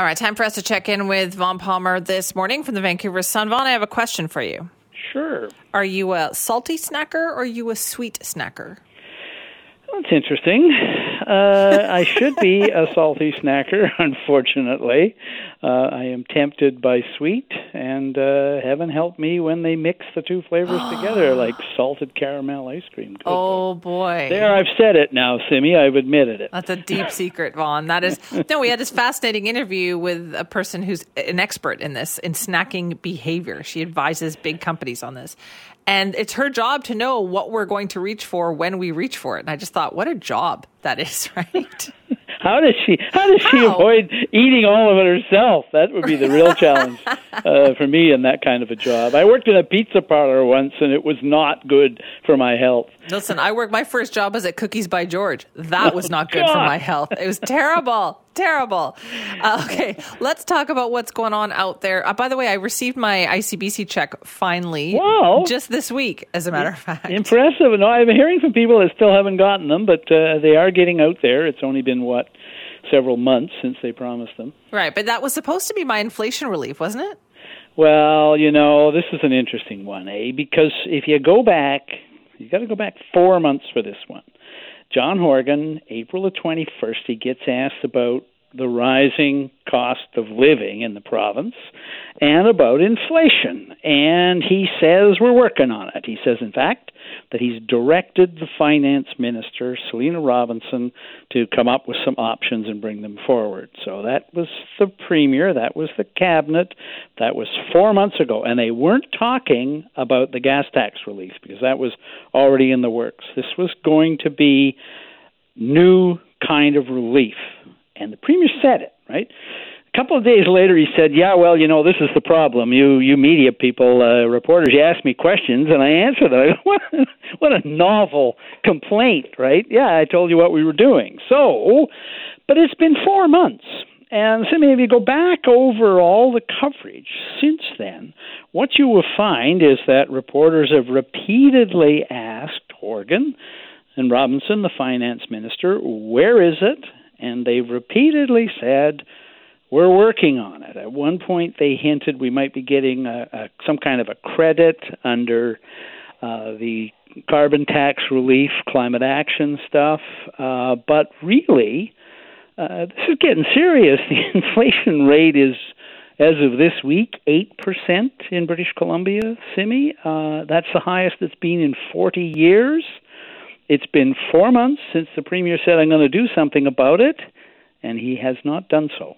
All right, time for us to check in with Vaughn Palmer this morning from the Vancouver Sun. Vaughn, I have a question for you. Sure. Are you a salty snacker or are you a sweet snacker? That's interesting. Uh, I should be a salty snacker, unfortunately. Uh, I am tempted by sweet, and uh, heaven help me when they mix the two flavors together, like salted caramel ice cream. Oh boy. There, I've said it now, Simi. I've admitted it. That's a deep secret, Vaughn. That is no. We had this fascinating interview with a person who's an expert in this in snacking behavior. She advises big companies on this, and it's her job to know what we're going to reach for when we reach for it. And I just thought, what a job that is, right? How does she? How does she How? avoid eating all of it herself? That would be the real challenge uh, for me in that kind of a job. I worked in a pizza parlor once, and it was not good for my health. Listen, I worked. My first job was at Cookies by George. That was not good for my health. It was terrible, terrible. Uh, okay, let's talk about what's going on out there. Uh, by the way, I received my ICBC check finally, Wow. just this week, as a matter of fact. Impressive. No, I'm hearing from people that still haven't gotten them, but uh, they are getting out there. It's only been what several months since they promised them. Right, but that was supposed to be my inflation relief, wasn't it? Well, you know, this is an interesting one, eh? Because if you go back, you got to go back four months for this one. John Horgan, April the 21st, he gets asked about the rising cost of living in the province and about inflation. And he says we're working on it. He says, in fact, that he's directed the finance minister, Selina Robinson, to come up with some options and bring them forward. So that was the premier, that was the cabinet, that was four months ago. And they weren't talking about the gas tax relief because that was already in the works. This was going to be new kind of relief. And the premier said it, right? A couple of days later, he said, "Yeah, well, you know, this is the problem. You, you media people, uh, reporters, you ask me questions, and I answer them. what a novel complaint, right? Yeah, I told you what we were doing. So, but it's been four months, and so maybe you go back over all the coverage since then. What you will find is that reporters have repeatedly asked Horgan and Robinson, the finance minister, where is it? And they've repeatedly said, we're working on it. At one point, they hinted we might be getting a, a, some kind of a credit under uh, the carbon tax relief, climate action stuff. Uh, but really, uh, this is getting serious. The inflation rate is, as of this week, 8% in British Columbia, Simi. Uh, that's the highest it's been in 40 years. It's been four months since the Premier said, I'm going to do something about it, and he has not done so.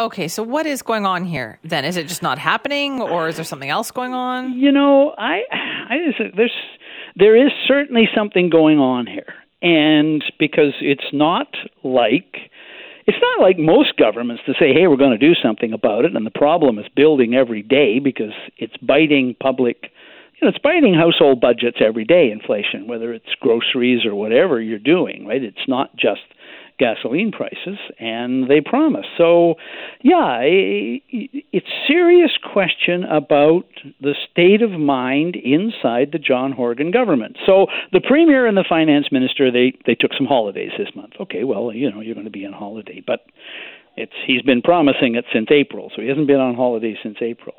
Okay, so what is going on here then? Is it just not happening, or is there something else going on? You know, I, I just, there's, there is certainly something going on here, and because it's not like, it's not like most governments to say, hey, we're going to do something about it, and the problem is building every day because it's biting public. You know, it's biting household budgets every day. Inflation, whether it's groceries or whatever you're doing, right? It's not just gasoline prices, and they promise. So, yeah, it's serious question about the state of mind inside the John Horgan government. So, the premier and the finance minister they they took some holidays this month. Okay, well, you know, you're going to be on holiday, but it's he's been promising it since April, so he hasn't been on holiday since April.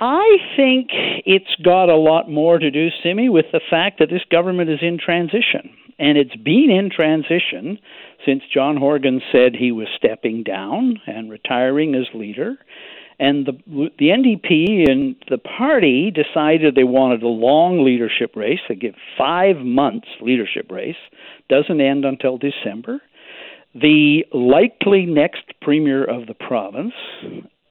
I think it's got a lot more to do, Simi, with the fact that this government is in transition. And it's been in transition since John Horgan said he was stepping down and retiring as leader. And the the NDP and the party decided they wanted a long leadership race. They give five months leadership race, doesn't end until December. The likely next premier of the province,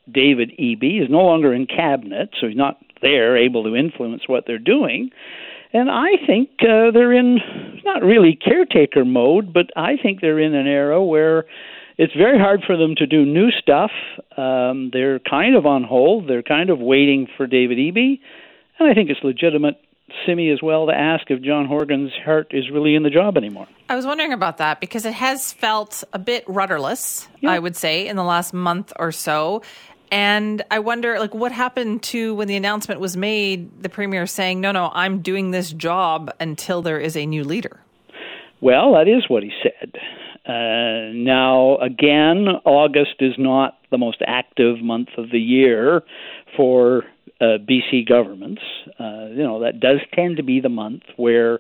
David Eby, is no longer in cabinet, so he's not there able to influence what they're doing. And I think uh, they're in not really caretaker mode, but I think they're in an era where it's very hard for them to do new stuff. Um, they're kind of on hold. They're kind of waiting for David Eby, and I think it's legitimate, Simi, as well, to ask if John Horgan's heart is really in the job anymore. I was wondering about that because it has felt a bit rudderless, Yeah. I would say, in the last month or so. And I wonder, like, what happened to when the announcement was made, the premier saying, no, no, I'm doing this job until there is a new leader? Well, that is what he said. Uh, now, again, August is not the most active month of the year for uh, BC governments. Uh, you know, that does tend to be the month where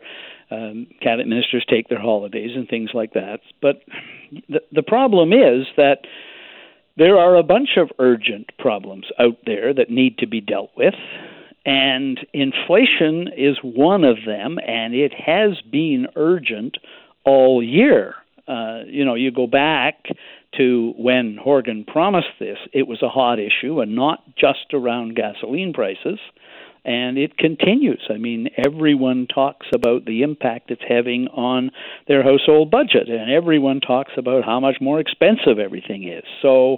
um, cabinet ministers take their holidays and things like that. But the, the problem is that there are a bunch of urgent problems out there that need to be dealt with. And inflation is one of them, and it has been urgent all year. Uh, you know, you go back to when Horgan promised this, it was a hot issue and not just around gasoline prices. And it continues. I mean, everyone talks about the impact it's having on their household budget, and everyone talks about how much more expensive everything is. So,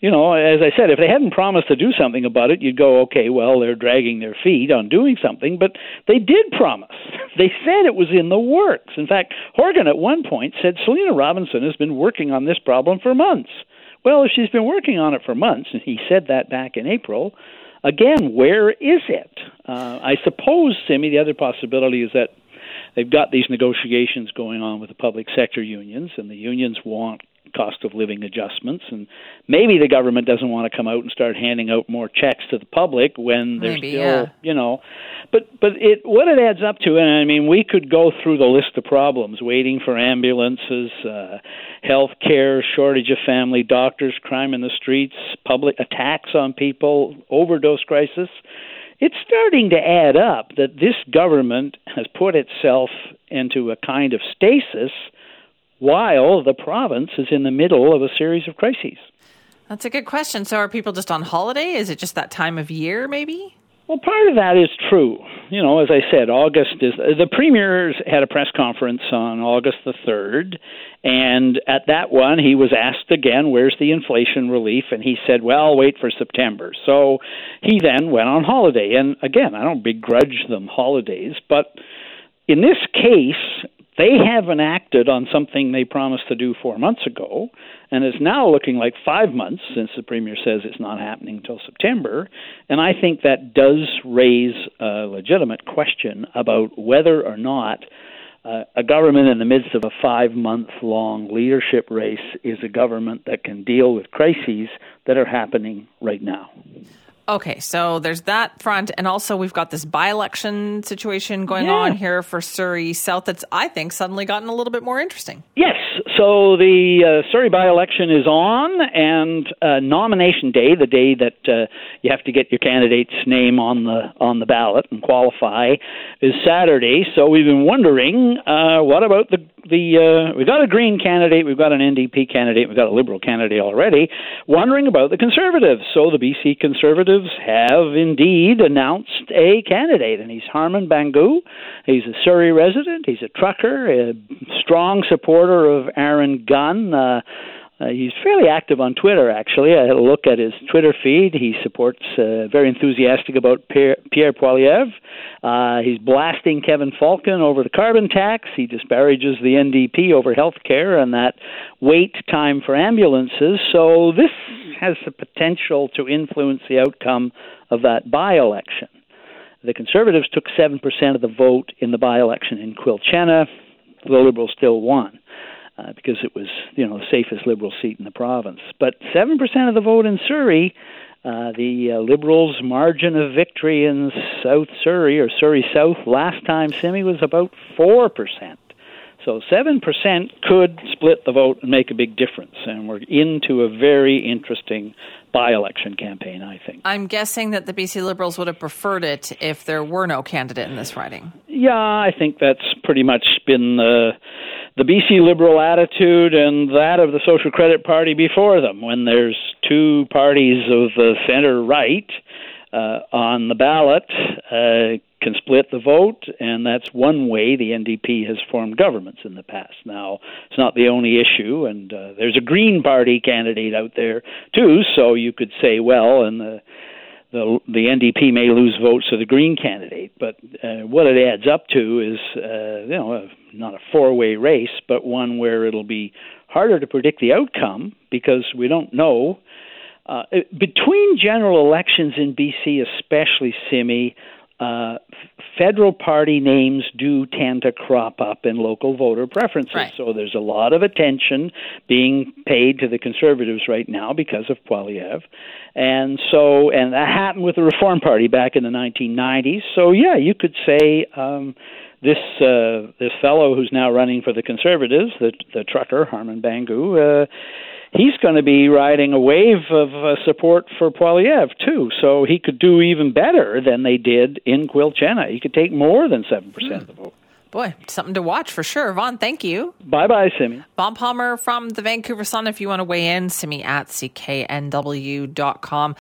you know, as I said, if they hadn't promised to do something about it, you'd go, okay, well, they're dragging their feet on doing something, but they did promise. They said it was in the works. In fact, Horgan at one point said Selina Robinson has been working on this problem for months. Well, if she's been working on it for months, and he said that back in April, again, where is it? Uh, I suppose, Simi, the other possibility is that they've got these negotiations going on with the public sector unions, and the unions want cost of living adjustments. And maybe the government doesn't want to come out and start handing out more checks to the public when there's maybe, still yeah. you know. But but it what it adds up to and i mean we could go through the list of problems waiting for ambulances uh health care shortage of family doctors crime in the streets public attacks on people overdose crisis. It's starting to add up that this government has put itself into a kind of stasis while the province is in the middle of a series of crises. That's a good question. So, are people just on holiday? Is it just that time of year, maybe? Well, part of that is true. You know, as I said, August is the premier had a press conference on August the 3rd, and at that one he was asked again, "Where's the inflation relief?" and he said, "Well, wait for September." So he then went on holiday. And again, I don't begrudge them holidays, but in this case, they haven't acted on something they promised to do four months ago, and it's now looking like five months since the Premier says it's not happening until September. And I think that does raise a legitimate question about whether or not uh, a government in the midst of a five month long leadership race is a government that can deal with crises that are happening right now. Okay, so there's that front, and also we've got this by-election situation going Yeah. on here for Surrey South. That's I think suddenly gotten a little bit more interesting. Yes. So the uh, Surrey by-election is on, and uh, nomination day, the day that uh, you have to get your candidate's name on the on the ballot and qualify, is Saturday. So we've been wondering, uh, what about the the uh, we've got a Green candidate, we've got an NDP candidate, we've got a Liberal candidate already. Wondering about the Conservatives. So the BC Conservatives have indeed announced a candidate, and he's Harman Bhangu. He's a Surrey resident. He's a trucker, a strong supporter of Aaron Gunn. Uh, uh, he's fairly active on Twitter, actually. I had a look at his Twitter feed. He supports, uh, very enthusiastic about Pierre, Pierre Poilievre. Uh, he's blasting Kevin Falcon over the carbon tax. He disparages the NDP over health care and that wait time for ambulances. So this has the potential to influence the outcome of that by election. The Conservatives took 7% of the vote in the by election in Quilchena. The Liberals still won uh, because it was you know the safest Liberal seat in the province. But seven percent of the vote in Surrey, uh, the uh, Liberals' margin of victory in South Surrey or Surrey South last time, Simi was about four percent. So seven percent could split the vote and make a big difference, and we're into a very interesting by-election campaign. I think. I'm guessing that the BC Liberals would have preferred it if there were no candidate in this riding. Yeah, I think that's pretty much been the the BC Liberal attitude and that of the Social Credit Party before them. When there's two parties of the center right uh, on the ballot, uh, can split the vote, and that's one way the NDP has formed governments in the past. Now, it's not the only issue, and uh, there's a Green Party candidate out there too. So you could say, well, and the the the NDP may lose votes to the Green candidate, but uh, what it adds up to is uh, you know a, not a four-way race, but one where it'll be harder to predict the outcome because we don't know. Uh, between general elections in BC, especially Simi, uh, federal party names do tend to crop up in local voter preferences. Right. So there's a lot of attention being paid to the conservatives right now because of Poilievre. And so, and that happened with the Reform Party back in the 1990s. So, yeah, you could say um, this uh, this fellow who's now running for the Conservatives, the the trucker Harman Bhangu, uh, he's going to be riding a wave of uh, support for Poilievre too. So he could do even better than they did in Quilchena. He could take more than seven percent of the vote. Boy, something to watch for sure. Vaughn, thank you. Bye bye, Simi. Vaughn Palmer from the Vancouver Sun. If you want to weigh in, simi at cknw.com.